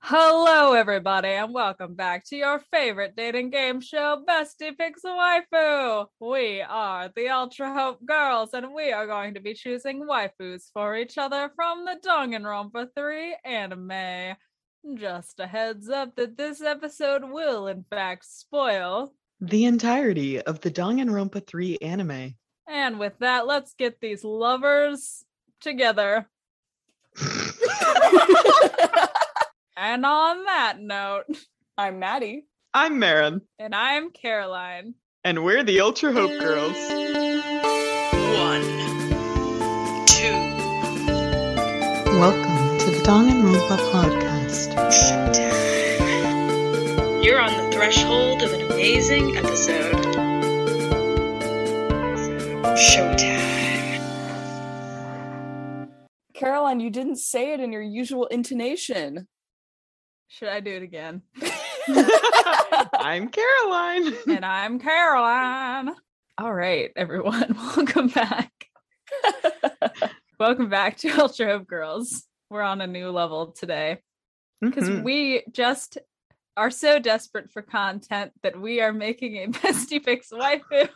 Hello, everybody, and welcome back to your favorite dating game show, Bestie Picks a Waifu. We are the Ultra Hope Girls, and we are going to be choosing waifus for each other from the Danganronpa 3 anime. Just a heads up that this episode will, in fact, spoil. The entirety of the Danganronpa 3 anime. And with that, let's get these lovers together. And on that note, I'm Maddie. I'm Marin, and I'm Caroline. and we're the Ultra Hope Girls. One, two, Welcome to the Danganronpa podcast. showtime. You're on the threshold of an amazing episode. Showtime. Caroline, you didn't say it in your usual intonation. Should I do it again? I'm Caroline. and I'm Caroline. All right, everyone, welcome back. welcome back to Ultra Hope Girls. We're on a new level today because Mhm. we just are so desperate for content that we are making a bestie picks waifu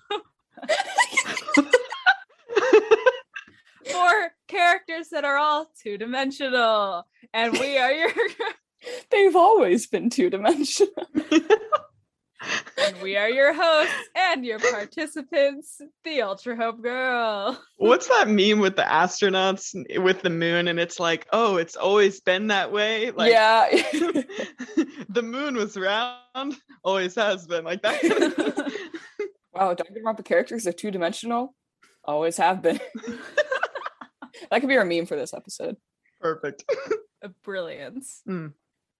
for characters that are all two dimensional. And we are your They've always been two dimensional. and we are your hosts and your participants, the Ultra Hope Girl. What's that meme with the astronauts with the moon? And it's like, oh, it's always been that way. Like, yeah. the moon was round, always has been like that. wow, Danganronpa characters are two dimensional. Always have been. that could be our meme for this episode. Perfect. A brilliance. Hmm.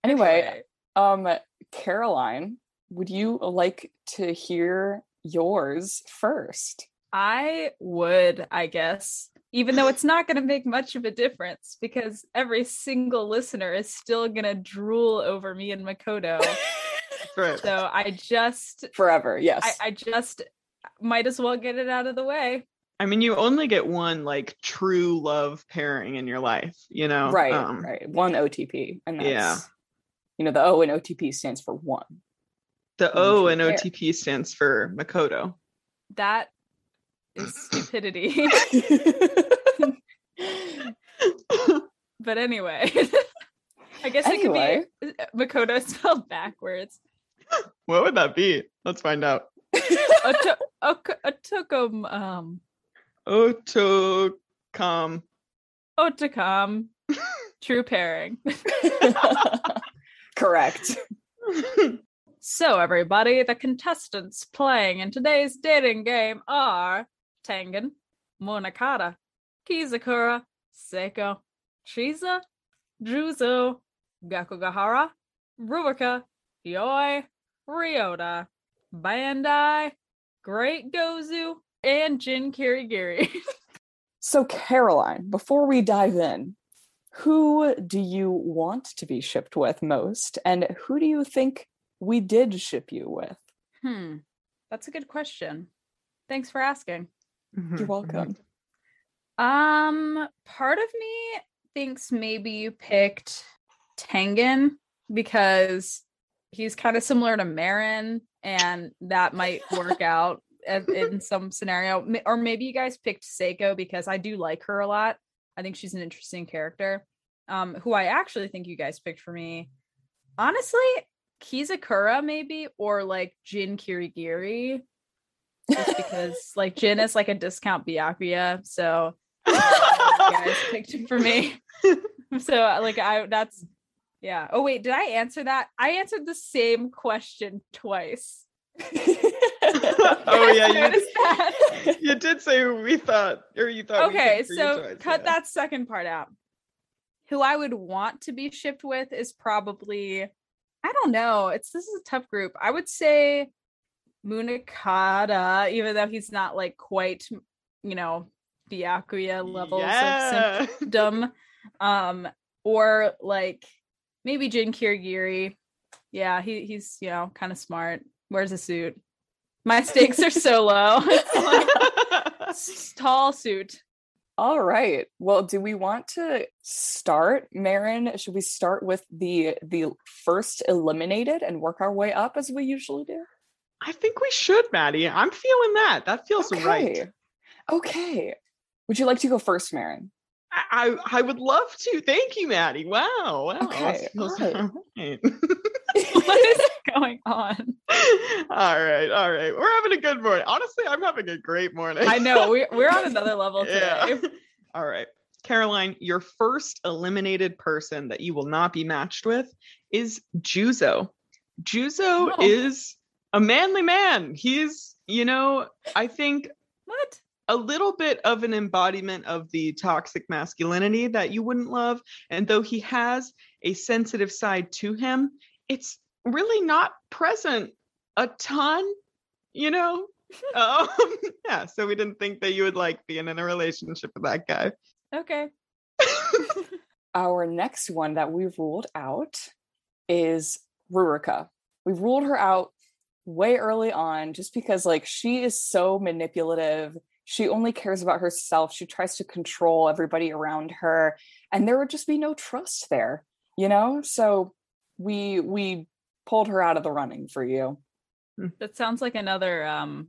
Anyway, um, Caroline, would you like to hear yours first? I would, I guess, even though it's not going to make much of a difference because every single listener is still going to drool over me and Makoto. Right. so I just, Forever, yes. I, I just might as well get it out of the way. I mean, you only get one like true love pairing in your life, you know? right, Um, right. One OTP. And that's, yeah. You know, the O in OTP stands for one. The One O true in. OTP stands for Makoto. That is stupidity. but anyway, I guess Anyway. it could be Makoto spelled backwards. what would that be? Let's find out. Oto- ok- Otokom, um, Otocom. Otacom, true pairing. Correct. So, everybody, the contestants playing in today's dating game are Tengan, Munakata, Kizakura, Seiko, Chisa, Juzo, Gekkogahara, Ruruka, Yoi, Ryota, Bandai, Great Gozu, and Jin Kirigiri. So, Caroline, before we dive in, who do you want to be shipped with most? And who do you think we did ship you with? hmm, that's a good question. Thanks for asking. You're welcome. Um, part of me thinks maybe you picked Tengan because he's kind of similar to Marin, and that might work out in, in some scenario. Or maybe you guys picked Seiko because I do like her a lot. I think she's an interesting character. Um, who I actually think you guys picked for me. Honestly, Kizakura maybe, or like Jin Kirigiri. Just because like Jin is like a discount Byakuya, so you guys picked him for me. so like I that's yeah. Oh wait, did I answer that? I answered the same question twice. Oh yeah, you, you did say who we thought, or you thought. okay, so cut yeah. that second part out. who I would want to be shipped with is probably I don't know. It's this is a tough group. I would say Munakata, even though he's not like quite, you know, Byakuya levels Yeah. of symptom. Um, or like maybe Jin Kirigiri. Yeah, he he's you know kind of smart. Wears a suit. My stakes are so low. It's like tall suit. All right. Well, do we want to start, Marin? Should we start with the the first eliminated and work our way up as we usually do? I think we should, Maddie. I'm feeling that. That feels right. Okay. Okay. Would you like to go first, Marin? I, I I would love to. Thank you, Maddie. Wow. Wow. Okay, This feels alright. alright. What is going on? all right. All right. We're having a good morning. Honestly, I'm having a great morning. I know we we're on another level today. Yeah. All right. Caroline, your first eliminated person that you will not be matched with is Juzo. Juzo Oh. is a manly man. He's, you know, I think What? a little bit of an embodiment of the toxic masculinity that you wouldn't love. And though he has a sensitive side to him, it's really not present a ton, you know? um, yeah, so we didn't think that you would like being in a relationship with that guy. Okay. Our next one that we've ruled out is Ruruka. We ruled her out way early on just because like she is so manipulative. She only cares about herself. She tries to control everybody around her and there would just be no trust there, you know? So we we pulled her out of the running for you. That sounds like another um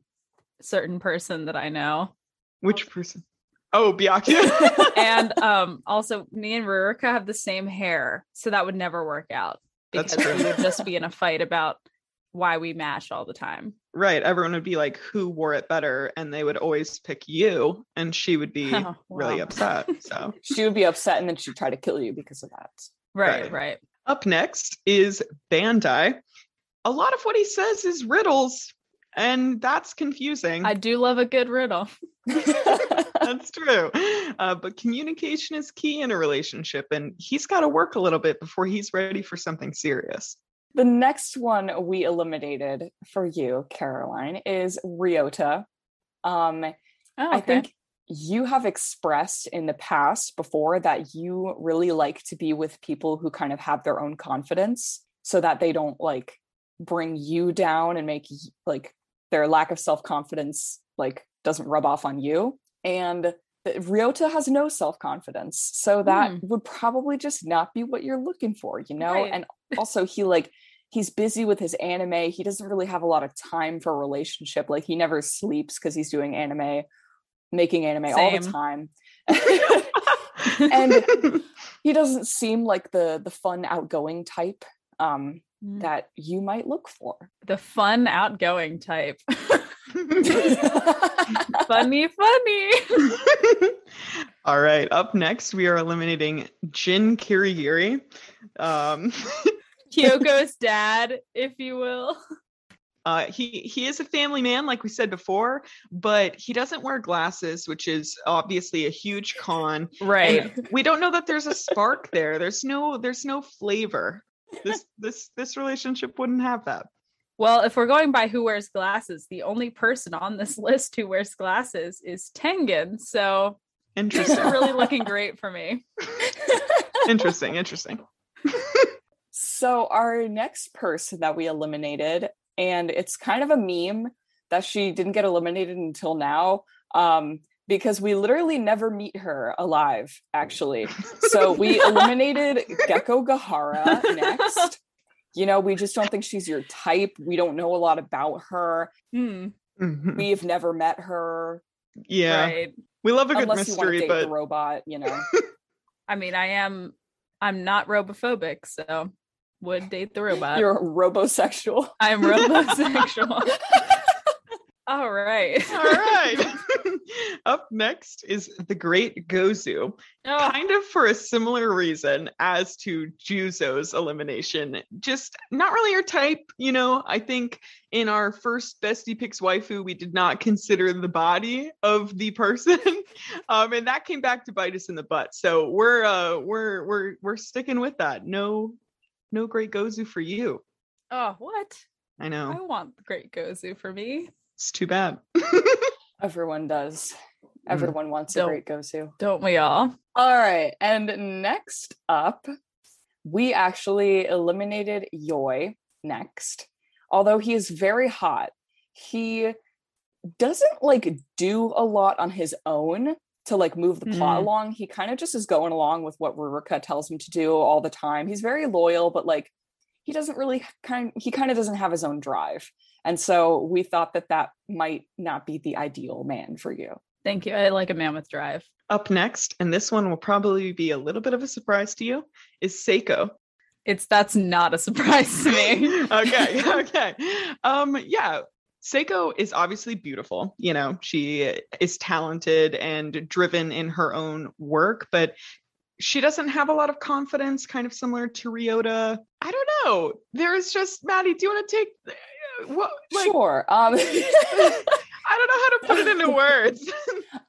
certain person that I know. Which person? Oh, Byakuya. And um also me and Ruruka have the same hair, so that would never work out That's because we would just be in a fight about why we match all the time. right. Everyone would be like, who wore it better? And they would always pick you. And she would be Oh, really upset. So She would be upset and then she'd try to kill you because of that. Right, Right. right. Up next is Bandai. A lot of what he says is riddles, and that's confusing. I do love a good riddle. that's true. Uh, but communication is key in a relationship, and he's got to work a little bit before he's ready for something serious. The next one we eliminated for you, Caroline, is Ryota. Um, Oh, I think you have expressed in the past before that you really like to be with people who kind of have their own confidence so that they don't like bring you down and make like their lack of self-confidence like doesn't rub off on you. And th- Ryota has no self-confidence. So that Hmm. would probably just not be what you're looking for, you know? Right. And also he like he's busy with his anime. He doesn't really have a lot of time for a relationship. Like he never sleeps because he's doing anime, making anime all the time. And- he doesn't seem like the the fun outgoing type um Mm. that you might look for. the fun outgoing type. funny, funny. All right. Up next, we are eliminating Jin Kirigiri. Um, Kyoko's dad, if you will. Uh, he he is a family man, like we said before, but he doesn't wear glasses, which is obviously a huge con. Right. And we don't know that there's a spark there. There's no there's no flavor. This this this relationship wouldn't have that. Well, if we're going by who wears glasses, the only person on this list who wears glasses is Tengan. So it's Interesting. really looking great for me. interesting. Interesting. So our next person that we eliminated, and it's kind of a meme that she didn't get eliminated until now, um, because we literally never meet her alive, actually. So we eliminated Gekkogahara next. You know, we just don't think she's your type. We don't know a lot about her. Hmm. Mhm. We've never met her. Yeah, Right. we love a good unless you mystery, date but the robot, you know. I mean, I am I'm not robophobic, so would date the robot. You're robosexual. I'm robosexual. All right. All right. Up next is the Great Gozu, Oh, kind of for a similar reason as to Juzo's elimination. Just not really your type, you know. I think in our first Bestie Picks waifu, we did not consider the body of the person, um, and that came back to bite us in the butt. So we're uh, we're we're we're sticking with that. No, no Great Gozu for you. oh, what? I know I want the great Gozu for me. it's too bad. Everyone does. Mm. Everyone wants a Don't. great gozu. Don't we all? All right. And next up, we actually eliminated Yoi next. Although he is very hot, he doesn't like do a lot on his own to like move the plot Mm. along. He kind of just is going along with what Ruruka tells him to do all the time. He's very loyal, but like he doesn't really kind he kind of doesn't have his own drive. And so we thought that that might not be the ideal man for you. Thank you. I like a man with drive. Up next, and this one will probably be a little bit of a surprise to you, is Seiko. It's that's not a surprise to me. okay, okay. Um, yeah. Seiko is obviously beautiful. You know, she is talented and driven in her own work, but she doesn't have a lot of confidence, kind of similar to Ryota. I don't know. There's just Maddie, do you want to take what like sure. Um I don't know how to put it into words.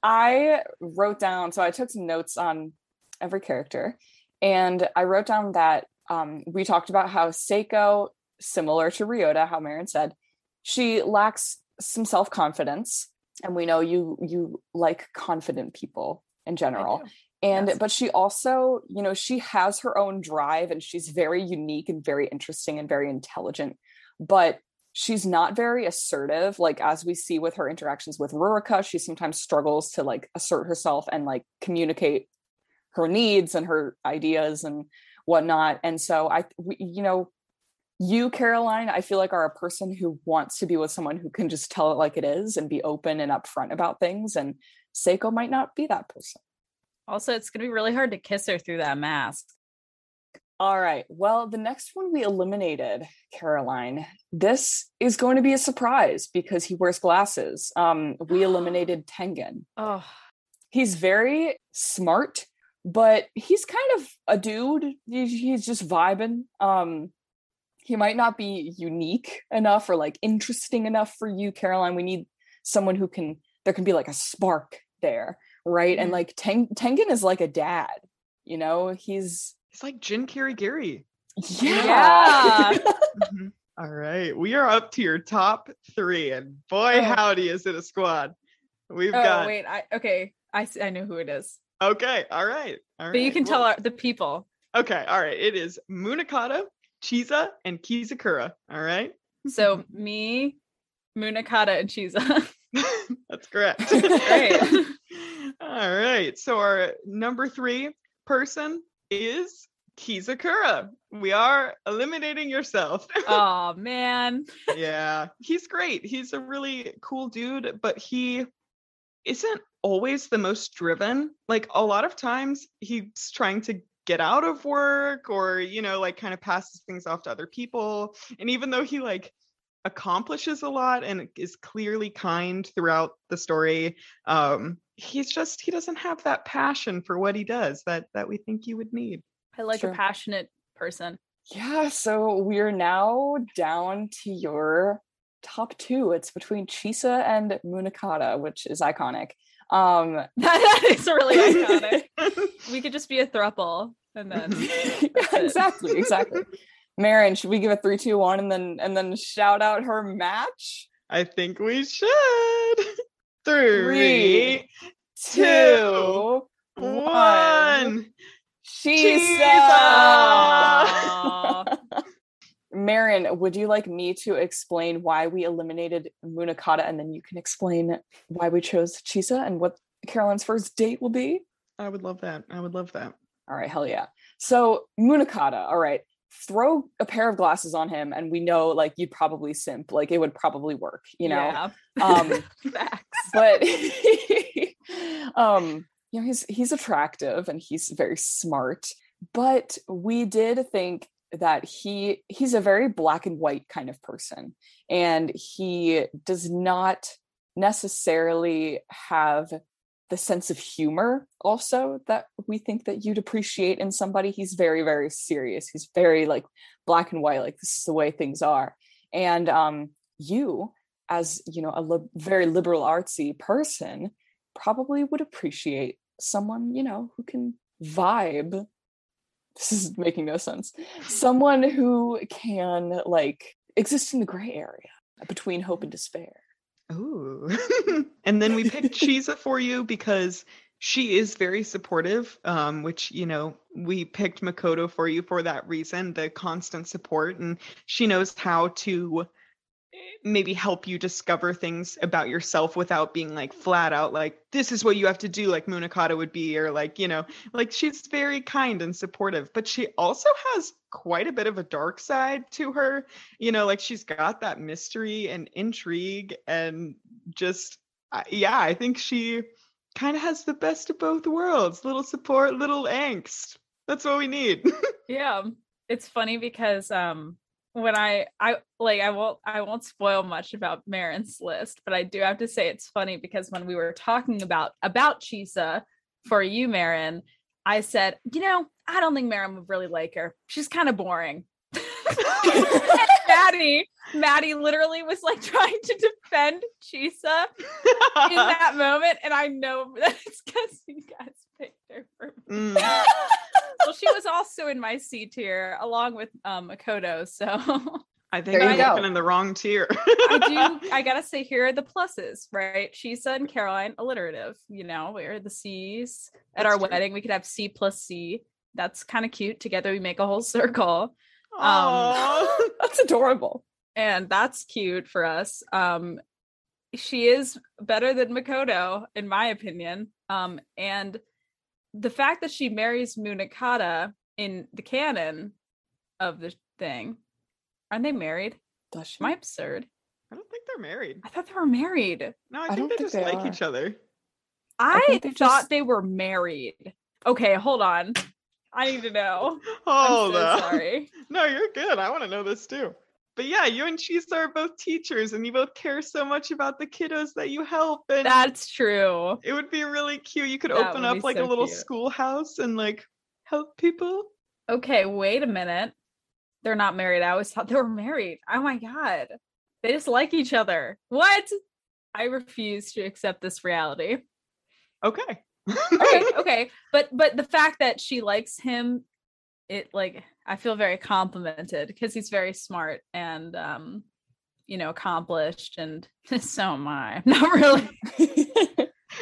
I wrote down, so I took some notes on every character, and I wrote down that um, we talked about how Seiko, similar to Ryota, how Marin said, she lacks some self confidence, and we know you you like confident people in general. And Yes. but she also, you know, she has her own drive, and she's very unique and very interesting and very intelligent, but she's not very assertive like as we see with her interactions with Ruruka she sometimes struggles to like assert herself and like communicate her needs and her ideas and whatnot and so I we, you know you Caroline I feel like are a person who wants to be with someone who can just tell it like it is and be open and upfront about things and Seiko might not be that person Also, it's gonna be really hard to kiss her through that mask. All right. Well, the next one we eliminated, Caroline. This is going to be a surprise because he wears glasses. Um, we eliminated Tengan. Oh, He's very smart, but he's kind of a dude. He's, he's just vibing. Um, he might not be unique enough or like interesting enough for you, Caroline. We need someone who can. There can be like a spark there, right? And Mhm. like Ten- Tengan is like a dad. You know, he's it's like Jin Kirigiri. yeah. Mhm. All right, we are up to your top three, and boy, Oh. howdy, is it a squad? We've oh got wait. I okay. I s- I know who it is, okay. All right, all right. but you can tell our, the people. Okay, all right. It is Munakata, Chisa, and Kizakura. All right, So me, Munakata, and Chisa. that's correct. Great. all right. So our number three person is Kizakura. We are eliminating yourself. oh man. yeah, he's great. He's a really cool dude, but he isn't always the most driven. Like a lot of times he's trying to get out of work or, you know, like kind of passes things off to other people. And even though he like accomplishes a lot and is clearly kind throughout the story, um he's just he doesn't have that passion for what he does that that we think you would need. I like Sure. a passionate person. Yeah, so we're now down to your top two. It's between Chisa and Munakata, which is iconic. Um that is really iconic. We could just be a thruple, and then yeah, exactly, exactly. Marin, should we give a three, two, one, and then and then shout out her match? I think we should. Three, Two, two, one. one. Chisa! Aw. Marin, would you like me to explain why we eliminated Munakata and then you can explain why we chose Chisa and what Caroline's first date will be? I would love that. I would love that. All right, hell yeah. So Munakata, all right, throw a pair of glasses on him and we know like you'd probably simp, like it would probably work, you know. Yeah. Um Facts. but um you know he's he's attractive and he's very smart but we did think that he he's a very black and white kind of person and he does not necessarily have the sense of humor also that we think that you'd appreciate in somebody. He's very very serious. He's very like black and white like this is the way things are. And um you as you know a li- very liberal artsy person probably would appreciate someone you know who can vibe this is making no sense someone who can like exist in the gray area between hope and despair Ooh. and then we picked Chisa for you because she is very supportive, um, which, you know, we picked Makoto for you for that reason, the constant support. And she knows how to maybe help you discover things about yourself without being like flat out like this is what you have to do like Munakata would be or like you know like she's very kind and supportive but she also has quite a bit of a dark side to her you know like she's got that mystery and intrigue and just yeah I think she kind of has the best of both worlds little support little angst. That's what we need. Yeah it's funny because um when I I like I won't I won't spoil much about Marin's list, but I do have to say it's funny because when we were talking about about Chisa for you, Marin, I said, you know, I don't think Marin would really like her. She's kind of boring. Maddie, Maddie literally was like trying to defend Chisa in that moment, and I know that it's because you guys picked her for me. Mm. Well, she was also in my C tier along with um Makoto. So I think There I'm you looking in the wrong tier. I do I gotta say here are the pluses, right? Chisa and Caroline alliterative, you know, we're the C's. At That's our true. wedding, we could have C plus C. That's kind of cute. Together we make a whole circle. Aw. that's adorable And that's cute for us. Um she is better than Makoto, in my opinion. Um, and the fact that she marries Munakata in the canon of the thing, aren't they married? does she Am I absurd? I don't think they're married. I thought they were married. No, I I think don't they think just they like are. each other. I, think they thought just- they were married. Okay, hold on. I need to know. Hold I'm so up. sorry. No, you're good. I want to know this too. But yeah, you and Chisa are both teachers and you both care so much about the kiddos that you help. And That's true. it would be really cute. You could That open up like a little cute. schoolhouse and like help people. Okay, wait a minute. They're not married. I always thought they were married. Oh my god. They just like each other. What? I refuse to accept this reality. Okay. Okay, okay. But but the fact that she likes him, it like I feel very complimented because he's very smart and um, you know, accomplished and so am I. Not really.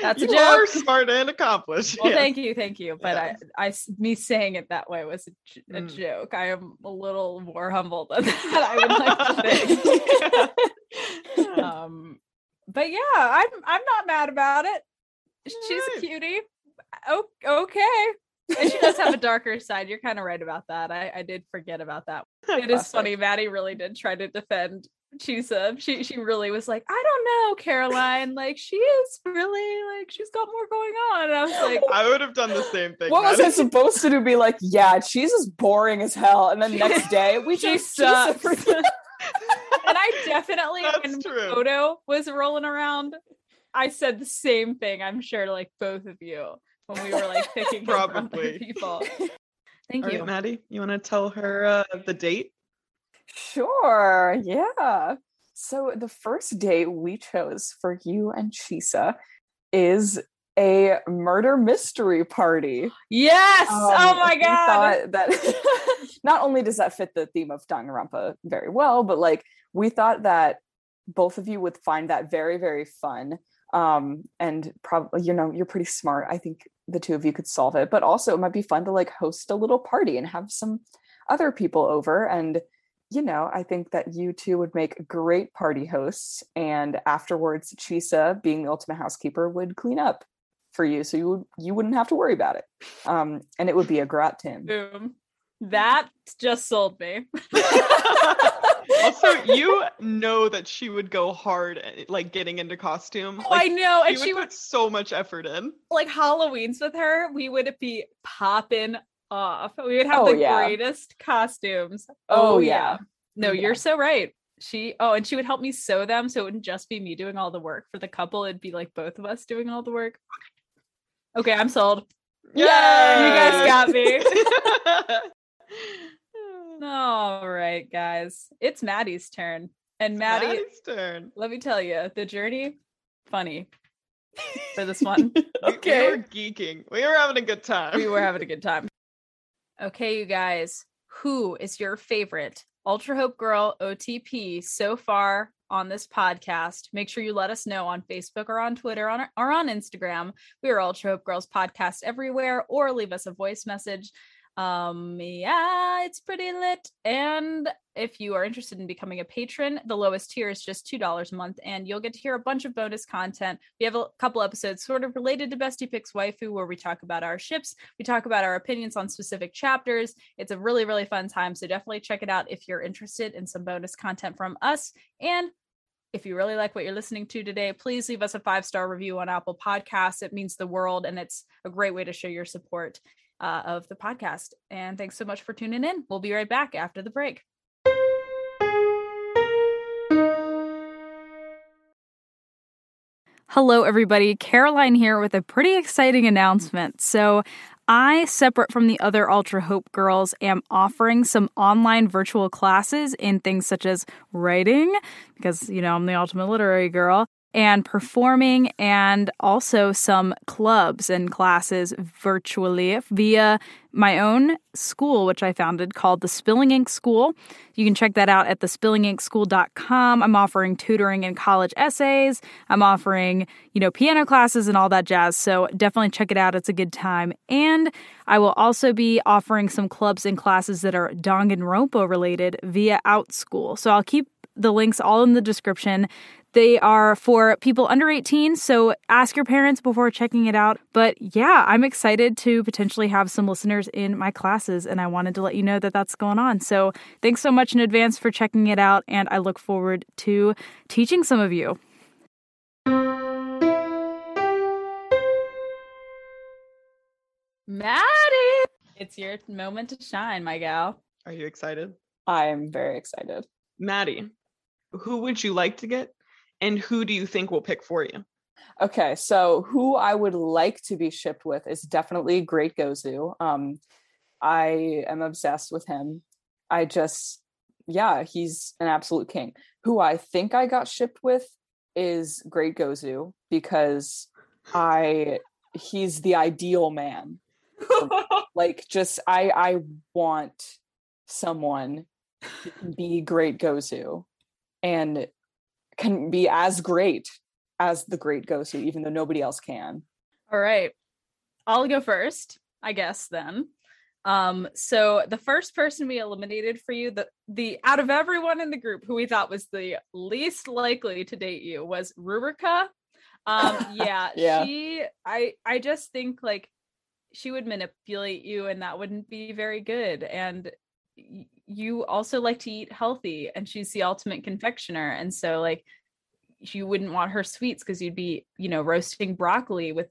That's a joke. you are smart and accomplished. Well, yes. thank you, thank you. But Yes. I, me saying it that way was a Mm. joke. I am a little more humble than that. I would like to think. um, but yeah, I'm, I'm not mad about it. She's a cutie. Oh, okay. And she does have a darker side. You're kind of right about that. I, I did forget about that. It is funny. Maddie really did try to defend Chisa. She she really was like, I don't know, Caroline. Like she is really like she's got more going on. And I was like, I would have done the same thing. what was I supposed to do? Be like, yeah, she's as boring as hell. And then next day, we she just sucks. and I definitely That's when true. Makoto was rolling around, I said the same thing. I'm sure like both of you when we were like picking her from other Probably. people. Thank All you. right, Maddie, you want to tell her uh, the date? Sure, yeah. So the first date we chose for you and Chisa is a murder mystery party. Yes. oh Um, my god. thought that not only does that fit the theme of Danganronpa very well, but like we thought that both of you would find that very very fun. Um, and probably you know you're pretty smart. I think the two of you could solve it, but also it might be fun to like host a little party and have some other people over and you know, I think that you two would make great party hosts, and afterwards, Chisa, being the ultimate housekeeper, would clean up for you, so you would you wouldn't have to worry about it. Um, and it would be a grat Tim. Boom. That just sold me. also, you know that she would go hard at like getting into costume. Oh, I Like, know. she And would she put would so much effort in. like Halloween's with her, we would be popping off. We would have Oh, the yeah. greatest costumes. Oh, oh yeah. No, Yeah. you're so right. she oh and she would help me sew them so it wouldn't just be me doing all the work for the couple it'd be like both of us doing all the work okay i'm sold Yay! you guys got me all right guys it's maddie's turn and maddie Maddie's turn. let me tell you the journey funny for this one We- We, Okay. were geeking. We were having a good time. we were having a good time okay you guys who is your favorite ultra hope girl otp so far on this podcast make sure you let us know on facebook or on twitter on, or on instagram we are ultra hope girls podcast everywhere or leave us a voice message um yeah it's pretty lit and if you are interested in becoming a patron the lowest tier is just two dollars a month and you'll get to hear a bunch of bonus content. We have a couple episodes sort of related to bestie picks waifu where we talk about our ships we talk about our opinions on specific chapters. It's a really really fun time so definitely check it out if you're interested in some bonus content from us. And if you really like what you're listening to today, please leave us a five star review on Apple Podcasts. It means the world, and it's a great way to show your support uh, of the podcast. And thanks so much for tuning in. We'll be right back after the break. Hello, everybody. Caroline here with a pretty exciting announcement. So, I, separate from the other Ultra Hope girls, am offering some online virtual classes in things such as writing, because, you know, I'm the ultimate literary girl, and performing, and also some clubs and classes virtually via my own school, which I founded called the Spilling Ink School. You can check that out at thespillinginkschool.com. I'm offering tutoring in college essays. I'm offering, you know, piano classes and all that jazz. So definitely check it out. It's a good time. And I will also be offering some clubs and classes that are Danganronpa related via Outschool. So I'll keep the links all in the description. They are for people under 18, so ask your parents before checking it out. But yeah, I'm excited to potentially have some listeners in my classes, and I wanted to let you know that that's going on. So thanks so much in advance for checking it out, and I look forward to teaching some of you. Maddie, it's your moment to shine, my gal. Are you excited? I'm very excited. Maddie, who would you like to get? And who do you think will pick for you? Okay, so who I would like to be shipped with is definitely Great Gozu. Um, I am obsessed with him. I just, yeah, he's an absolute king. Who I think I got shipped with is Great Gozu because I, he's the ideal man. Like, just I, I want someone be Great Gozu and can be as great as the great Gozu, even though nobody else can. All right. I'll go first, I guess then. Um so the first person we eliminated for you the the out of everyone in the group who we thought was the least likely to date you was Ruruka. Um yeah, Yeah. she I I just think like she would manipulate you and that wouldn't be very good and you also like to eat healthy and she's the ultimate confectioner and so like you wouldn't want her sweets because you'd be you know roasting broccoli with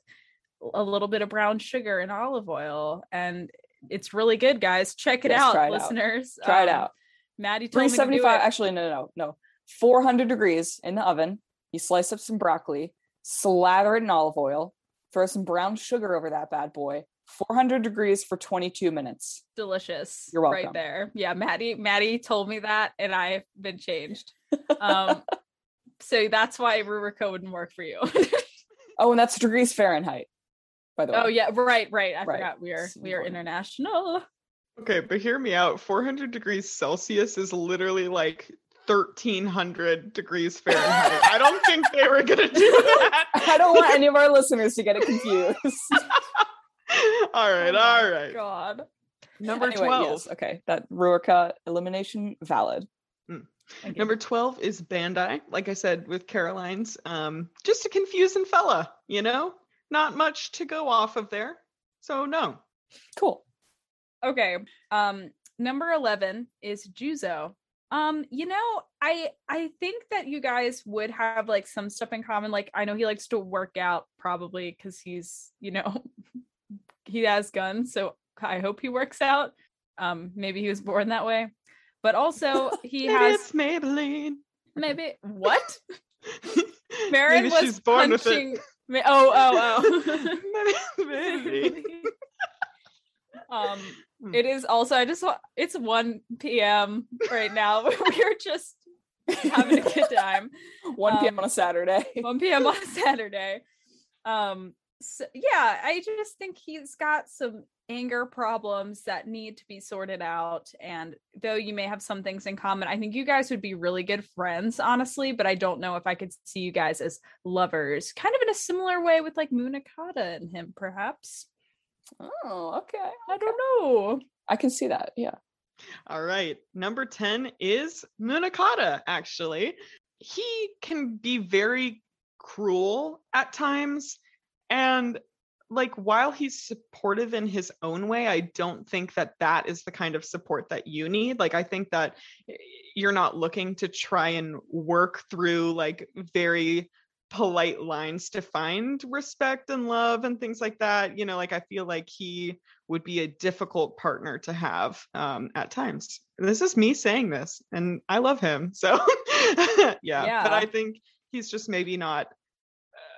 a little bit of brown sugar and olive oil and it's really good guys check it Yes, out try it out. listeners Try it Um, out. maddie told me to do 375, it. actually, no, no, no, no. 400 degrees in the oven. You slice up some broccoli, slather it in olive oil, throw some brown sugar over that bad boy. 400 degrees for 22 minutes. delicious You're welcome. right there yeah maddie maddie told me that and i've been changed um so that's why ruruka wouldn't work for you Oh, and that's degrees Fahrenheit, by the way. oh yeah right right i Right. forgot we are It's we are important. international Okay, but hear me out. 400 degrees Celsius is literally like 1300 degrees Fahrenheit. I don't think they were going to do that. I don't want any of our listeners to get it confused. all right, Oh my all right. god Number Anyway, 12. yes, okay. That Ruruka elimination valid. Okay. Number 12 is Bandai. Like I said with Caroline's, um, just a confusing fella, you know? Not much to go off of there. So, no. Cool. Okay. Um number 11 is Juzo. Um you know, I I think that you guys would have like some stuff in common like I know he likes to work out probably cuz he's, you know, he has guns, so I hope he works out. Um maybe he was born that way. but also he Maybe has it's Maybelline. maybe what Marin Maybe was she's born with it. punching. Ma- oh, oh, Maybe. oh. um, Hmm. it is also. I just want. It's one p.m. right now. We're just having a good time. 1 p.m. Um, on a Saturday. 1 p.m. on a Saturday. Um, so, yeah, I just think he's got some anger problems that need to be sorted out. And though you may have some things in common, I think you guys would be really good friends, honestly. But I don't know if I could see you guys as lovers, kind of in a similar way with like Munakata and him, perhaps. Oh, okay. I don't know. I can see that. Yeah. All right. Number 10 is Munakata, actually. He can be very cruel at times. And like, while he's supportive in his own way, I don't think that that is the kind of support that you need. Like, I think that eh, you're not looking to try and work through like very polite lines to find respect and love and things like that. You know, like, I feel like he would be a difficult partner to have um, at times. And this is me saying this, and I love him. So, yeah, but I think he's just maybe not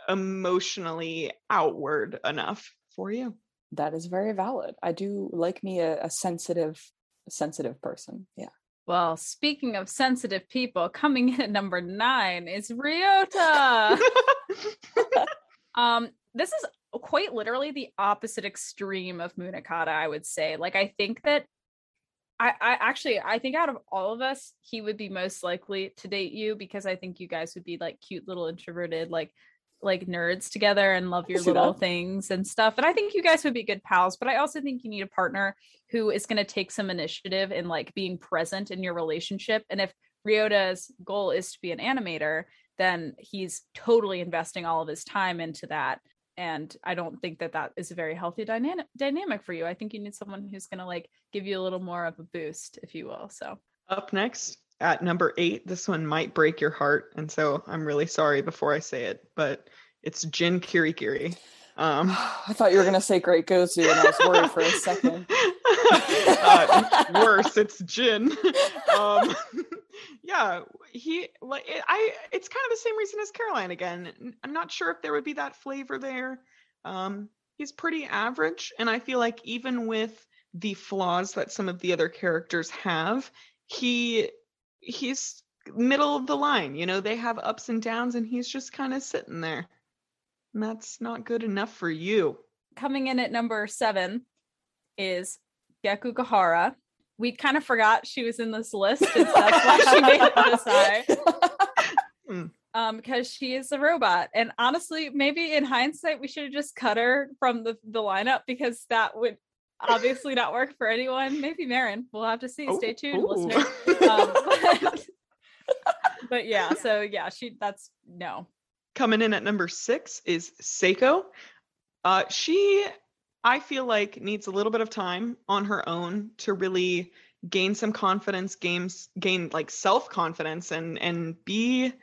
emotionally outward enough for you. That is very valid. I do like me a, a sensitive, sensitive person. Yeah. Well, speaking of sensitive people, coming in at number nine is Ryota. um, this is quite literally the opposite extreme of Munakata, I would say. Like, I think that I, I actually I think out of all of us, he would be most likely to date you because I think you guys would be like cute little introverted, like like nerds together and love your little that. things and stuff. And I think you guys would be good pals, but I also think you need a partner who is going to take some initiative in like being present in your relationship. And if Ryota's goal is to be an animator, then he's totally investing all of his time into that. And I don't think that that is a very healthy dynamic dynamic for you. I think you need someone who's going to like give you a little more of a boost, if you will. So Up next at number eight, this one might break your heart. And so I'm really sorry before I say it, but it's Jin Kirigiri. Um, I thought you were going to say Great Gozu, and I was worried for a second. uh, worse, it's Jin. Um, yeah, he like it, I. It's kind of the same reason as Caroline again. I'm not sure if there would be that flavor there. Um, he's pretty average, and I feel like even with the flaws that some of the other characters have, he he's middle of the line. You know, they have ups and downs, and he's just kind of sitting there. And that's not good enough for you. coming in at number seven is Yaku Gahara. We kind of forgot she was in this list. and so that's why she made it this high. Hmm. Um, because she is a robot. And honestly, maybe in hindsight, we should have just cut her from the, the lineup because that would obviously not work for anyone. Maybe Marin. We'll have to see. Stay Ooh, tuned, ooh. listener. Um, but, but yeah, so yeah, she that's no. Coming in at number six is Seiko. Uh, she, I feel like, needs a little bit of time on her own to really gain some confidence, gains gain like self confidence, and and be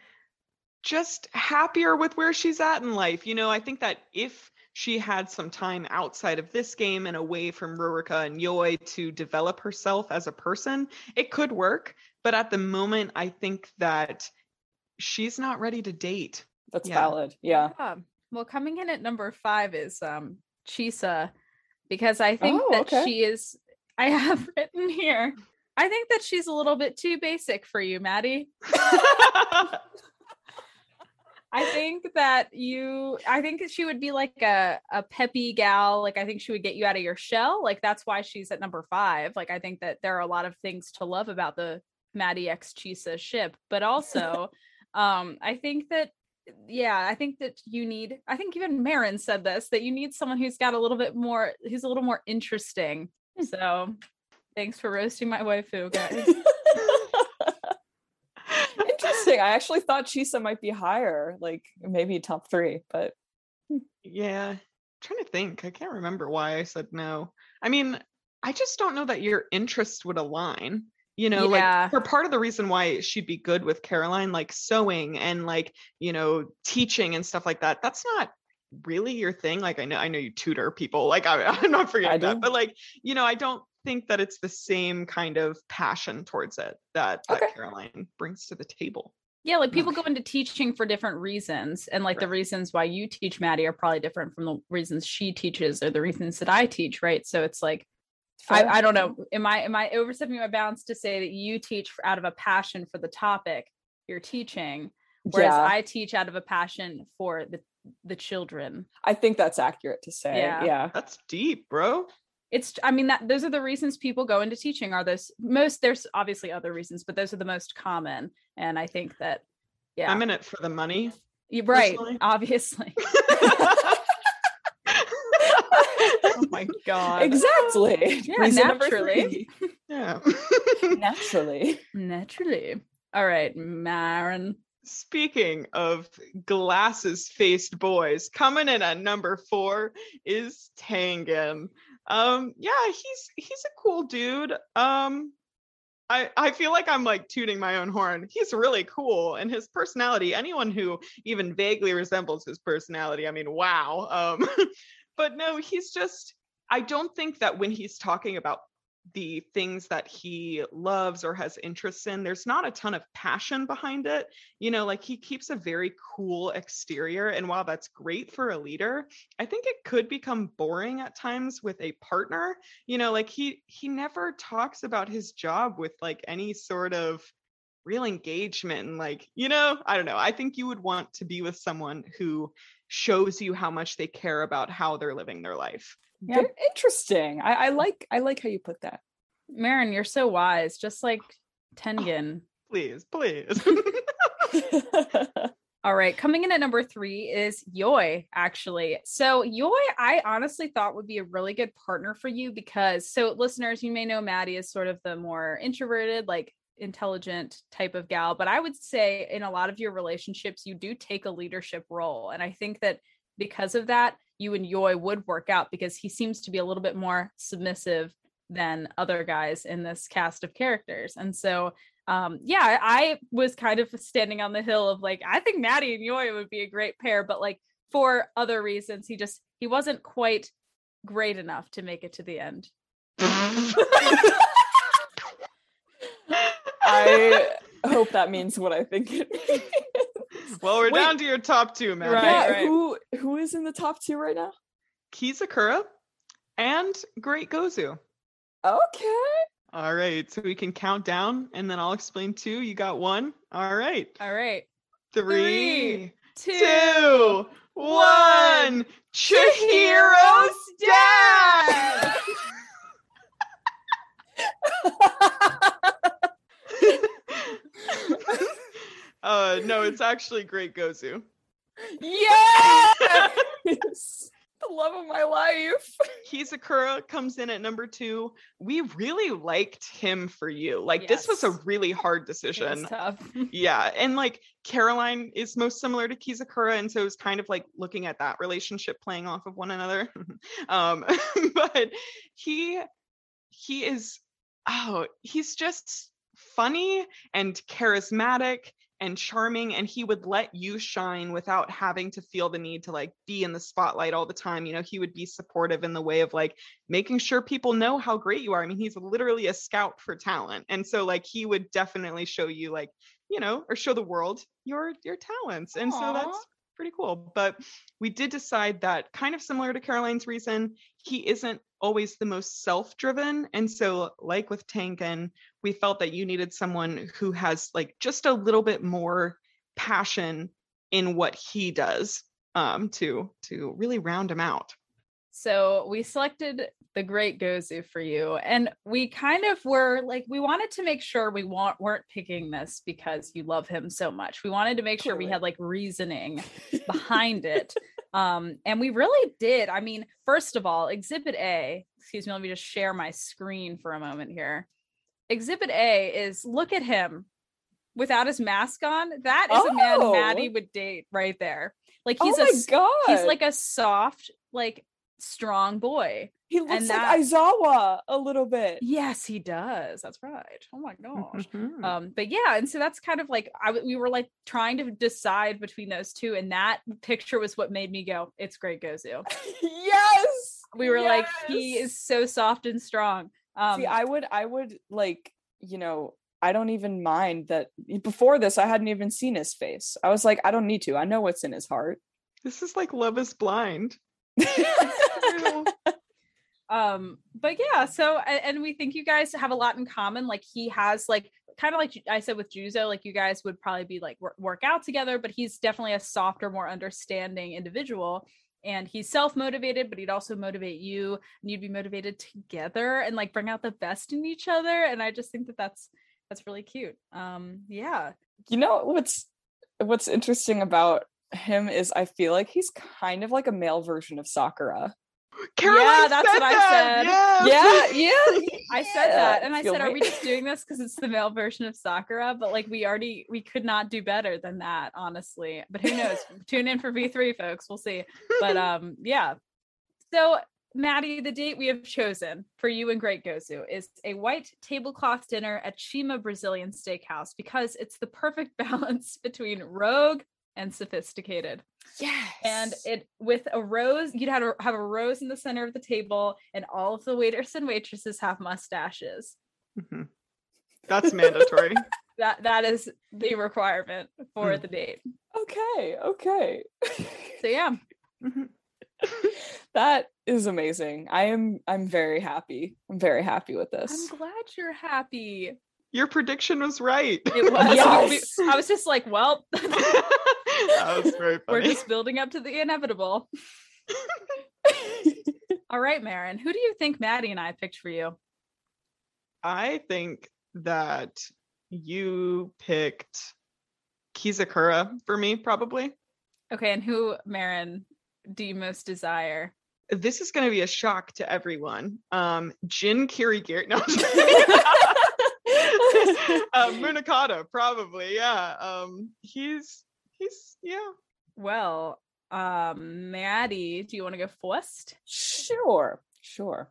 just happier with where she's at in life. You know, I think that if she had some time outside of this game and away from Ruruka and Yoi to develop herself as a person, it could work. But at the moment, I think that she's not ready to date. That's Yeah. valid. Yeah. Yeah. Well, coming in at number five is um Chisa, because I think Oh, that okay. she is. I have written here. I think that she's a little bit too basic for you, Maddie. I think that you. I think that she would be like a a peppy gal. Like I think she would get you out of your shell. Like that's why she's at number five. Like I think that there are a lot of things to love about the Maddie X Chisa ship, but also, um, I think that yeah, I think that you need, I think even Marin said this, that you need someone who's got a little bit more, who's a little more interesting. So thanks for roasting my waifu, guys. Interesting. I actually thought Chisa might be higher, like maybe top three, but hmm. Yeah. trying to think. I can't remember why I said no. I mean, I just don't know that your interests would align. You know, Yeah. like for part of the reason why she'd be good with Caroline, like sewing and like, you know, teaching and stuff like that. That's not really your thing. Like I know I know you tutor people. Like I, I'm not forgetting that. But like, you know, I don't think that it's the same kind of passion towards it that, that Okay. Caroline brings to the table. Yeah, like people go into teaching for different reasons. And like the reasons why you teach Maddie are probably different from the reasons she teaches or the reasons that I teach, right? So it's like I, I don't know. Am I am I overstepping my bounds to say that you teach out of a passion for the topic you're teaching, whereas yeah, I teach out of a passion for the the children. I think that's accurate to say. Yeah. Yeah. That's deep, bro. It's I mean that those are the reasons people go into teaching are those most there's obviously other reasons, but those are the most common. And I think that yeah, I'm in it for the money. you're right, personally. obviously. oh my god. Exactly. Yeah, Reason naturally. yeah. Naturally. Naturally. All right, Marin. Speaking of glasses faced boys, coming in at number four is Tengan. Um, yeah, he's he's a cool dude. Um, I I feel like I'm like tooting my own horn. He's really cool, and his personality. Anyone who even vaguely resembles his personality, I mean, wow. Um, but no, he's just. I don't think that when he's talking about the things that he loves or has interests in, there's not a ton of passion behind it. You know, like he keeps a very cool exterior. And while that's great for a leader, I think it could become boring at times with a partner. You know, like he he never talks about his job with like any sort of real engagement and like, you know, I don't know. I think you would want to be with someone who shows you how much they care about how they're living their life. Yeah. Interesting. I, I like I like how you put that. Marin, you're so wise, just like Tengan. Please, please. All right, coming in at number three is Yoi, actually. So, Yoi, I honestly thought would be a really good partner for you because, so listeners, you may know Maddie is sort of the more introverted, like intelligent type of gal, but I would say in a lot of your relationships, you do take a leadership role. And I think that because of that, you and Yoi would work out because he seems to be a little bit more submissive than other guys in this cast of characters. And so, um yeah I, I was kind of standing on the hill of like i think maddie and Yoi would be a great pair but like for other reasons he just he wasn't quite great enough to make it to the end I hope that means what I think it means. well, we're Wait. down to your top two, man. Right, yeah, right. who who is in the top two right now? Kizakura and Great Gozu. Okay. All right, so we can count down and then I'll explain two. You got one. All right. all right Three, two, two, one. Chihiro's dad. uh no, it's actually Great Gozu. yes. the love of my life. Kizakura comes in at number two. We really liked him for you. Like this was a really hard decision. Yeah, and like Caroline is most similar to Kizakura, and so it's kind of like looking at that relationship playing off of one another. um, but he he is oh, he's just funny and charismatic and charming and he would let you shine without having to feel the need to like be in the spotlight all the time you know he would be supportive in the way of like making sure people know how great you are i mean he's literally a scout for talent and so like he would definitely show you like you know or show the world your your talents and so that's. Pretty cool but we did decide that kind of similar to caroline's reason he isn't always the most self-driven and so like with Tengan we felt that you needed someone who has like just a little bit more passion in what he does um to to really round him out So we selected the Great Gozu for you, and we kind of were like, we wanted to make sure we want, weren't picking this because you love him so much. We wanted to make sure we had like reasoning behind it, um, and we really did. I mean, first of all, Exhibit A. Excuse me, let me just share my screen for a moment here. Exhibit A is look at him without his mask on. That is a man Oh. Maddie would date right there. Like he's oh a god. he's like a soft, like strong boy. he looks and like that- Aizawa a little bit. Yes, he does. That's right. Oh my gosh. Mhm. Um, but yeah, and so that's kind of like I w- we were like trying to decide between those two, and that picture was what made me go, "It's great, Gozu." yes. We were like, he is so soft and strong. Um, See, I would, I would like, you know, I don't even mind that before this, I hadn't even seen his face. I was like, I don't need to. I know what's in his heart. This is like Love is Blind. Um but yeah so and we think you guys have a lot in common like he has like kind of like i said with juzo like you guys would probably be like work, work out together but he's definitely a softer more understanding individual and he's self-motivated but he'd also motivate you and you'd be motivated together and like bring out the best in each other and i just think that that's that's really cute. Um yeah. You know what's what's interesting about him is I feel like he's kind of like a male version of Sakura. Caroline that's said what I that. said. Yes. Yeah, yeah. I said that and I feel said, are we just doing this because it's the male version of Sakura? But like we already we could not do better than that, honestly. But who knows? Tune in for V3, folks. We'll see. But um, yeah. So Maddie, the date we have chosen for you and Great Gozu is a white tablecloth dinner at Chima Brazilian Steakhouse because it's the perfect balance between rogue and sophisticated Yes. and it with a rose you'd have a, have a rose in the center of the table and all of the waiters and waitresses have mustaches Mhm. That's mandatory. that that is the requirement for Mm. the date okay, okay. so yeah Mhm. that is amazing. I am I'm very happy. I'm very happy with this. i'm glad you're happy Your prediction was right. it was Yes. i was just like well that was very we're just building up to the inevitable all right Marin, who do you think maddie and i picked for you I think that you picked Kizakura for me, probably. okay and who Marin, do you most desire This is going to be a shock to everyone. Um, Jin Kirigiri. No, uh, Munakata, probably. Yeah. Um, he's he's yeah. well um maddie do you want to go first Sure, sure.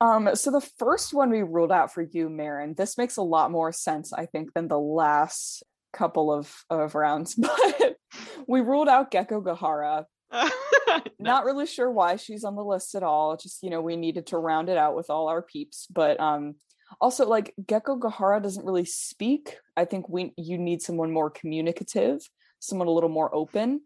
Um, so the first one we ruled out for you, Marin, this makes a lot more sense, I think, than the last couple of, of rounds. But we ruled out Gekkogahara. Not really sure why she's on the list at all. Just, you know, we needed to round it out with all our peeps. But um also like Gekkogahara doesn't really speak. I think we you need someone more communicative, someone a little more open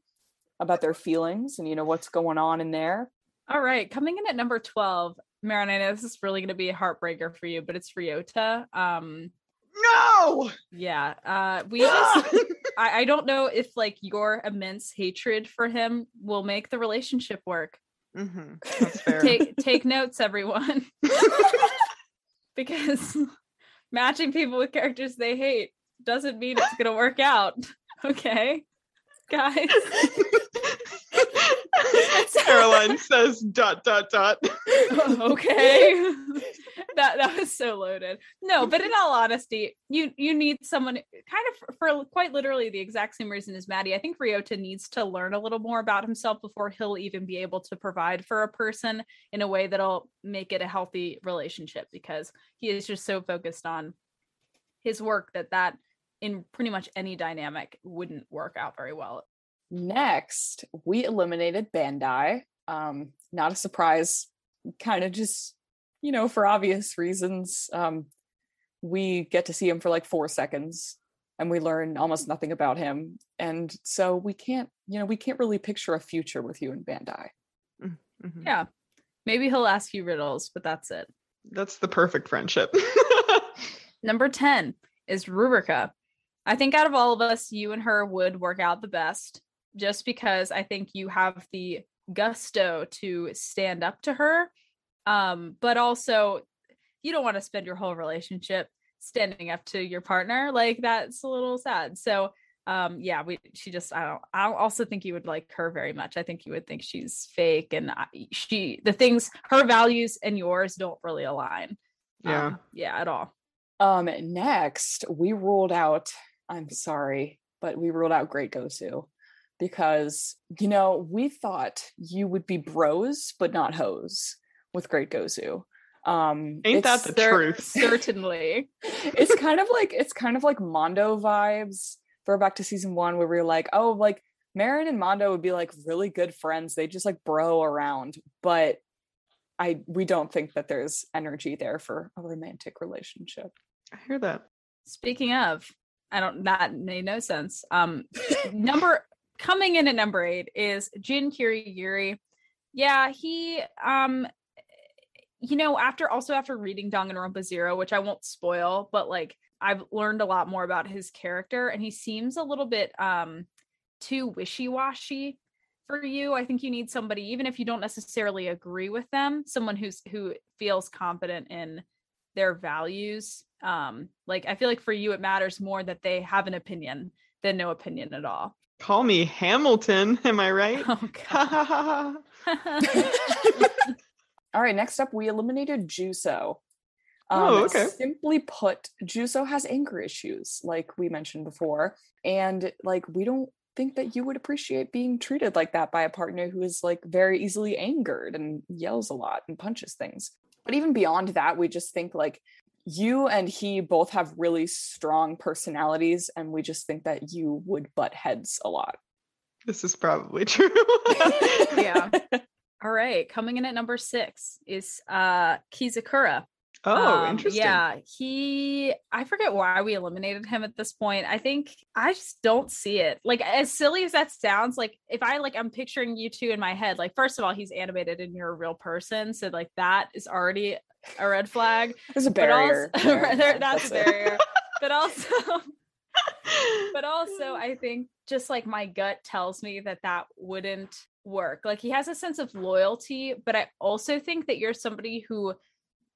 about their feelings and you know what's going on in there. All right, coming in at number 12, Marin, I know this is really going to be a heartbreaker for you, but it's Ryota. Um, no. yeah, uh, we just, I, I don't know if like your immense hatred for him will make the relationship work. Mm-hmm. That's fair. Take take notes, everyone, because matching people with characters they hate doesn't mean it's going to work out. Okay, guys. Caroline says dot dot dot. Oh, okay that that was so loaded no but in all honesty you you need someone kind of for, for quite literally the exact same reason as maddie i think ryota needs to learn a little more about himself before he'll even be able to provide for a person in a way that'll make it a healthy relationship because he is just so focused on his work that that in pretty much any dynamic wouldn't work out very well Next, we eliminated Bandai. Um, not a surprise, kind of just, you know, for obvious reasons. Um, we get to see him for like four seconds and we learn almost nothing about him. And so we can't, you know, we can't really picture a future with you and Bandai. Mhm. yeah maybe he'll ask you riddles but that's it That's the perfect friendship. Number 10 is Ruruka. I think out of all of us, you and her would work out the best just because I think you have the gusto to stand up to her. Um, but also, you don't want to spend your whole relationship standing up to your partner. Like, that's a little sad. So, um yeah we she just i don't i also think you would like her very much i think you would think she's fake and I, she the things her values and yours don't really align yeah. um, yeah at all Um, next, we ruled out, I'm sorry, but we ruled out Great Gozu because, you know, we thought you would be bros, but not hoes with Great Gozu. Um, Ain't that the Cer- truth? certainly it's kind of like it's kind of like Mondo vibes. Throwback to season one where we were like, oh, like Marin and Mondo would be like really good friends. They just like bro around. But I we don't think that there's energy there for a romantic relationship. I hear that. Speaking of, I don't that made no sense. Um number coming in at number eight is Jin Kirigiri. Yeah, he um you know, after also after reading Danganronpa Zero, which I won't spoil, but like I've learned a lot more about his character and he seems a little bit um too wishy-washy for you. I think you need somebody even if you don't necessarily agree with them, someone who's who feels confident in their values. Um like I feel like for you it matters more that they have an opinion than no opinion at all. Call me Hamilton, am I right? Oh god. All right, next up, we eliminated Juzo. Oh, okay. Simply put, Juzo has anger issues, like we mentioned before. And like, we don't think that you would appreciate being treated like that by a partner who is like very easily angered and yells a lot and punches things. But even beyond that, we just think like you and he both have really strong personalities, and we just think that you would butt heads a lot. this is probably true. yeah. All right, coming in at number 6 is uh Kizakura. Oh, Um, interesting. Yeah, he. I forget why we eliminated him at this point. I think I just don't see it. Like as silly as that sounds, like if I like, I'm picturing you two in my head. Like first of all, he's animated and you're a real person, so like that is already a red flag. There's a But also- barrier. there. there- that's a barrier. But also, but also, I think just like my gut tells me that that wouldn't work. Like he has a sense of loyalty, but I also think that you're somebody who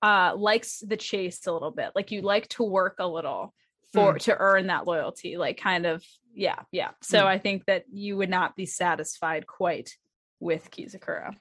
uh likes the chase a little bit. Like you like to work a little for to earn that loyalty. Like kind of yeah, yeah. So Mm. I think that you would not be satisfied quite with Kizakura.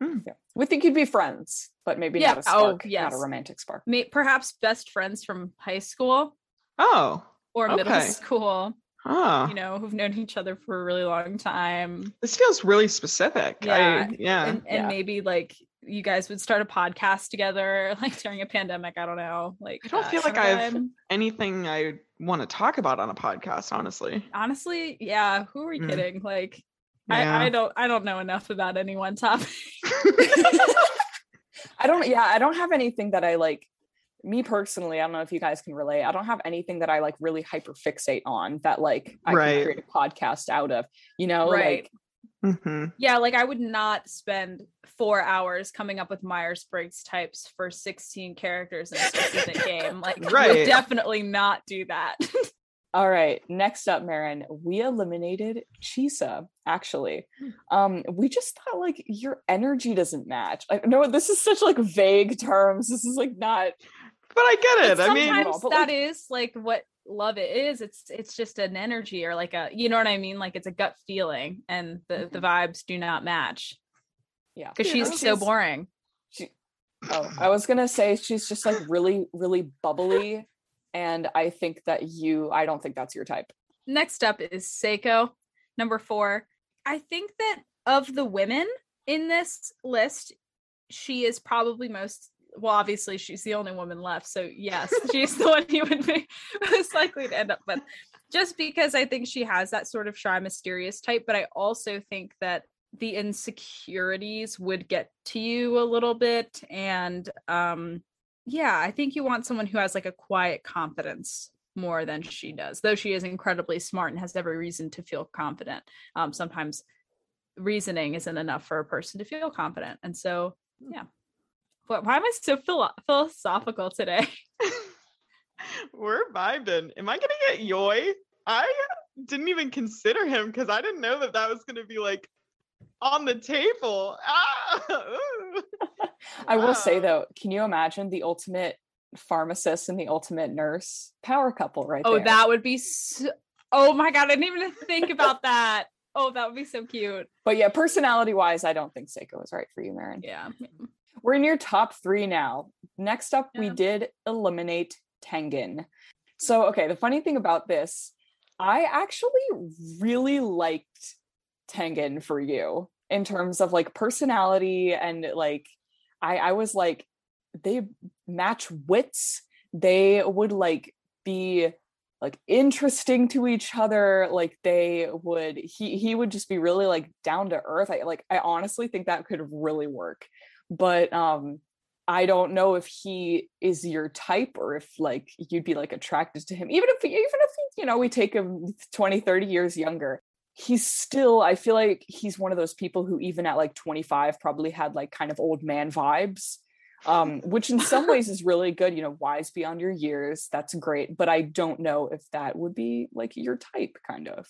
Yeah. We think you'd be friends, but maybe Yeah, not a oh, spark, not a romantic spark. May- perhaps best friends from high school oh, or middle school, huh. you know, who've known each other for a really long time. this feels really specific. Yeah, I, yeah. and, and Yeah. maybe like you guys would start a podcast together like during a pandemic i don't know like I don't feel like I've- Anything I want to talk about on a podcast, honestly. honestly yeah who are you Mm. kidding like Yeah. I, I don't i don't know enough about any one topic I don't, yeah, I don't have anything that I like. Me personally, I don't know if you guys can relate. I don't have anything that I like really hyper fixate on that like I Right. can create a podcast out of. You know, Right. like hmm yeah like i would not spend four hours coming up with myers-briggs types for 16 characters in a specific game like would Right. definitely not do that All right, next up, Marin, we eliminated Chisa. Actually, um, we just thought like your energy doesn't match. I know this is such like vague terms. This is like not. But I get it. But I mean, sometimes but, that like- is like what love it is it's it's just an energy or like a you know what i mean like it's a gut feeling and the the mm-hmm. vibes do not match Yeah, because Yeah. she's so boring she, Oh, I was gonna say she's just like really, really bubbly, and I think that you. I don't think that's your type. next up is seiko number four i think that of the women in this list she is probably most well obviously she's the only woman left so yes she's the one you would be most likely to end up with. Just because i think she has that sort of shy mysterious type but i also think that the insecurities would get to you a little bit and um yeah i think you want someone who has like a quiet confidence more than she does though she is incredibly smart and has every reason to feel confident. Um sometimes reasoning isn't enough for a person to feel confident and so yeah What, why am i so philo- philosophical today we're vibing. Am I gonna get Yoi? I didn't even consider him because I didn't know that that was gonna be like on the table. Ah. I will say though, can you imagine the ultimate pharmacist and the ultimate nurse power couple right oh there? that would be so oh my god i didn't even think about that oh that would be so cute But yeah, personality wise, I don't think Seiko is right for you, Marin. yeah We're in your top three now. Next up, we did eliminate Tengan. Hmm. So, okay, the funny thing about this, I actually really liked Tengan for you in terms of like personality and like, I, I was like, they match wits. They would like be like interesting to each other like they would he he would just be really like down to earth i like i honestly think that could really work but um I don't know if he is your type or if like you'd be like attracted to him. Even if even if you know we take him 20 30 years younger he's still I feel like he's one of those people who even at like 25 probably had like kind of old man vibes um which in some ways is really good you know wise beyond your years that's great but I don't know if that would be like your type kind of.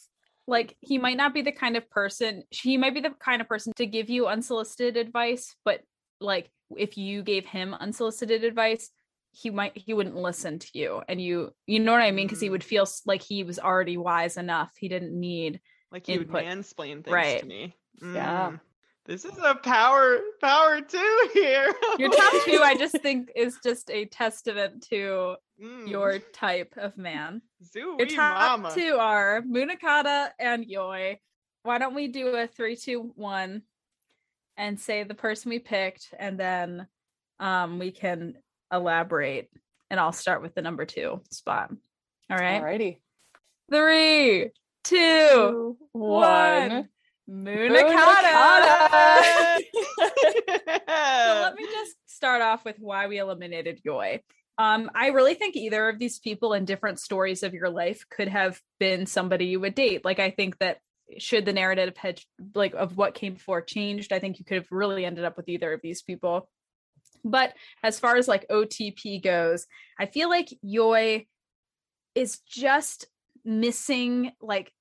Like he might not be the kind of person he might be the kind of person to give you unsolicited advice but like if you gave him unsolicited advice he might he wouldn't listen to you and you you know what i mean because he Mm. would feel like he was already wise enough he didn't need Like you would Input. mansplain things Right. to me. Yeah. Mm. This is a power power two here. your top two i just think is just a testament to Mm. your type of man Zooey your top mama. two are munakata and yoi why don't we do a three two one and say the person we picked and then um we can elaborate and i'll start with the number two spot all right alrighty three two Two, one. one munakata so let me just start off with why we eliminated Yoi. Um, I really think either of these people in different stories of your life could have been somebody you would date. Like I think that should the narrative had like of what came before changed, I think you could have really ended up with either of these people. But as far as like OTP goes, I feel like Yoi is just missing like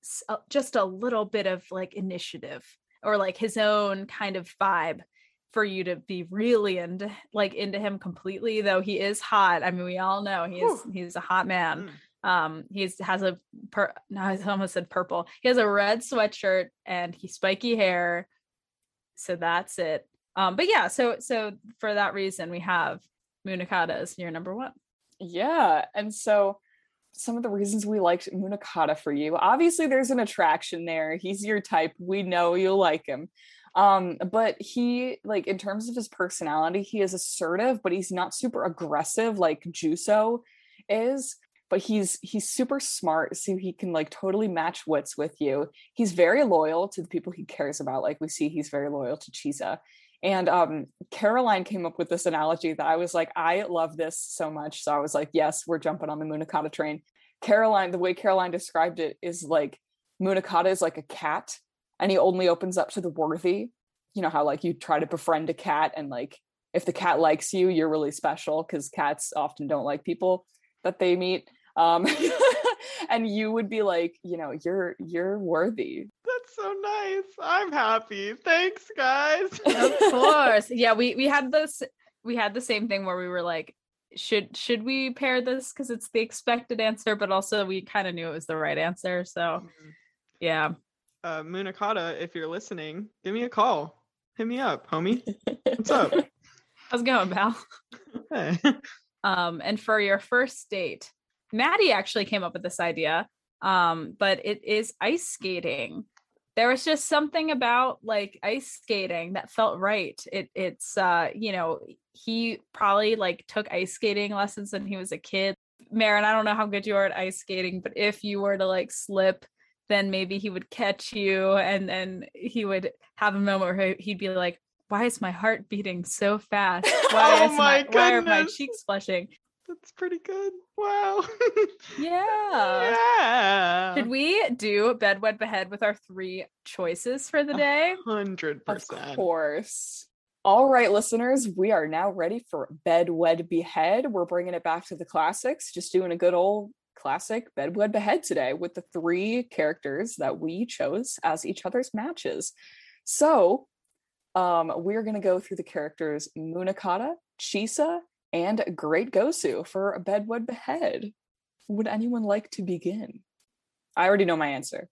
just a little bit of like initiative or like his own kind of vibe for you to be really into like into him completely though he is hot i mean we all know he's he's a hot man Mm. Um he's has a per no i almost said purple he has a red sweatshirt and he spiky hair so that's it um but yeah so so for that reason we have munakata as your number one Yeah. And so some of the reasons we liked Munakata for you. Obviously there's an attraction there. He's your type. We know you'll like him. Um but he like in terms of his personality, he is assertive, but he's not super aggressive like Juzo is. But he's he's super smart, so he can like totally match wits with you. He's very loyal to the people he cares about. Like we see, he's very loyal to Chisa. And um, Caroline came up with this analogy that I was like, I love this so much. So I was like, yes, we're jumping on the Munakata train. Caroline, the way Caroline described it is like Munakata is like a cat and he only opens up to the worthy. You know how like you try to befriend a cat and like if the cat likes you, you're really special because cats often don't like people that they meet. Um, and you would be like, you know, you're you're worthy. That's so nice. I'm happy. Thanks, guys. of course yeah we we had this we had the same thing where we were like should should we pair this because it's the expected answer but also we kind of knew it was the right answer so Mm. yeah uh, Munakata, if you're listening, give me a call. Hit me up, homie. What's up? how's it going pal Hey. um and for your first date maddie actually came up with this idea um but it is ice skating there was just something about like ice skating that felt right it it's uh you know he probably like took ice skating lessons when he was a kid Marin, I don't know how good you are at ice skating, but if you were to like slip, then maybe he would catch you and then he would have a moment where he- he'd be like, Why is my heart beating so fast? Why, Oh is my, my why are my cheeks flushing? That's pretty good. Wow. Yeah. yeah. Should we do bed wed behead with our three choices for the day? Hundred percent. Of course. All right, listeners, we are now ready for Bed Wed Behead. We're bringing it back to the classics, just doing a good old classic Bed Wed Behead today with the three characters that we chose as each other's matches. So, um, we're going to go through the characters Munakata, Chisa, and a Great Gozu for a Bed Wed Behead. Would anyone like to begin? I already know my answer,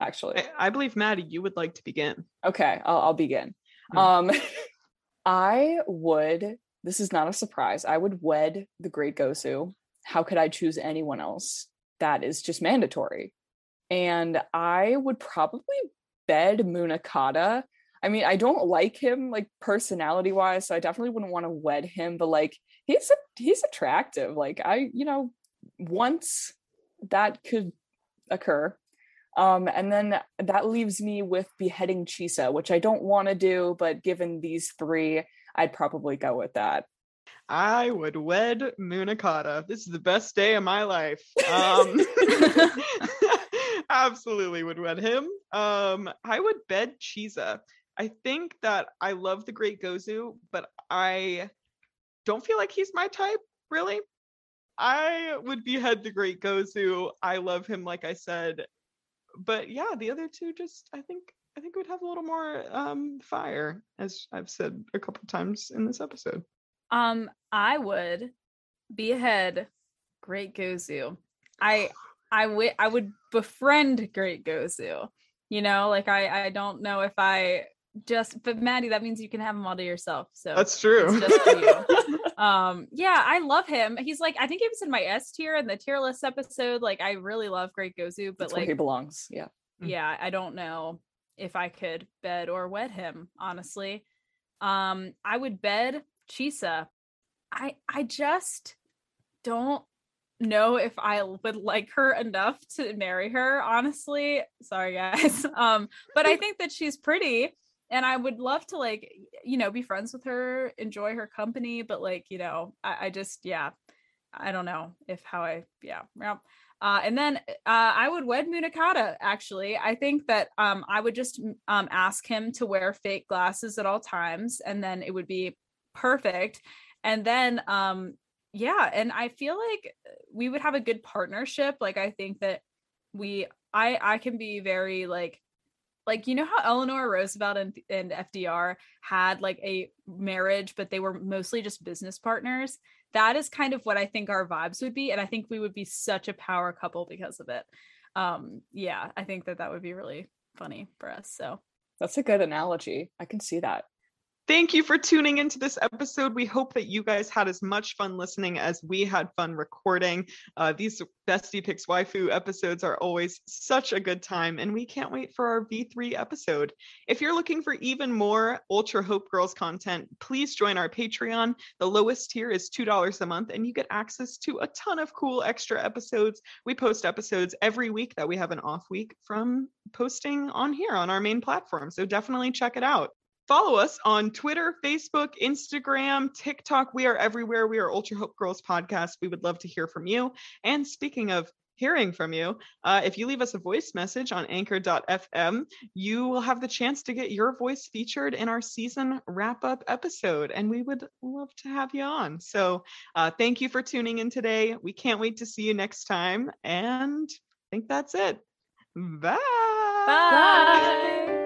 actually. I, I believe Maddie, you would like to begin. Okay, I'll, I'll begin. Hmm. Um, I would. This is not a surprise. I would wed the Great Gozu. How could I choose anyone else? That is just mandatory. And I would probably bed Munakata. I mean, I don't like him like personality wise, so I definitely wouldn't want to wed him. But like, he's a, he's attractive. Like I, you know, once that could occur, um, and then that leaves me with beheading Chisa, which I don't want to do, but given these three, I'd probably go with that. I would wed Munakata. This is the best day of my life. Um, absolutely would wed him. Um, I would bed Chisa. I think that I love the Great Gozu, but I don't feel like he's my type, really. I would behead the Great Gozu. I love him, like I said. But yeah, the other two just I think I think would have a little more um fire, as I've said a couple times in this episode. Um, I would behead Great Gozu. I I would I would befriend Great Gozu. You know, like I I don't know if I just but Maddie, that means you can have him all to yourself. So That's true. it's just for you. um yeah i love him he's like i think he was in my s tier in the tier list episode like i really love great gozu but That's where like he belongs. Yeah. Mm. yeah i don't know if i could bed or wed him honestly um i would bed chisa i i just don't know if i would like her enough to marry her honestly sorry guys um but i think that she's pretty and i would love to like you know be friends with her enjoy her company but like you know i, I just yeah i don't know if how i yeah uh, and then uh, I would wed Munakata. Actually, I think that um, I would just um, ask him to wear fake glasses at all times, and then it would be perfect. And then, um, yeah, and I feel like we would have a good partnership. Like I think that we, I, I can be very like, like you know how Eleanor Roosevelt and, and FDR had like a marriage, but they were mostly just business partners that is kind of what I think our vibes would be. And I think we would be such a power couple because of it. Um, yeah, I think that that would be really funny for us. So That's a good analogy. I can see that. Thank you for tuning into this episode. We hope that you guys had as much fun listening as we had fun recording. Uh, these Bestie Picks Waifu episodes are always such a good time, and we can't wait for our V3 episode. If you're looking for even more Ultra Hope Girls content, please join our Patreon. The lowest tier is $2 a month, and you get access to a ton of cool extra episodes. We post episodes every week that we have an off week from posting on here on our main platform. So definitely check it out. Follow us on Twitter, Facebook, Instagram, TikTok. We are everywhere. We are Ultra Hope Girls Podcast. We would love to hear from you. And speaking of hearing from you, uh, if you leave us a voice message on anchor.fm, you will have the chance to get your voice featured in our season wrap up episode. And we would love to have you on. So uh, thank you for tuning in today. We can't wait to see you next time. And I think that's it. Bye. bye.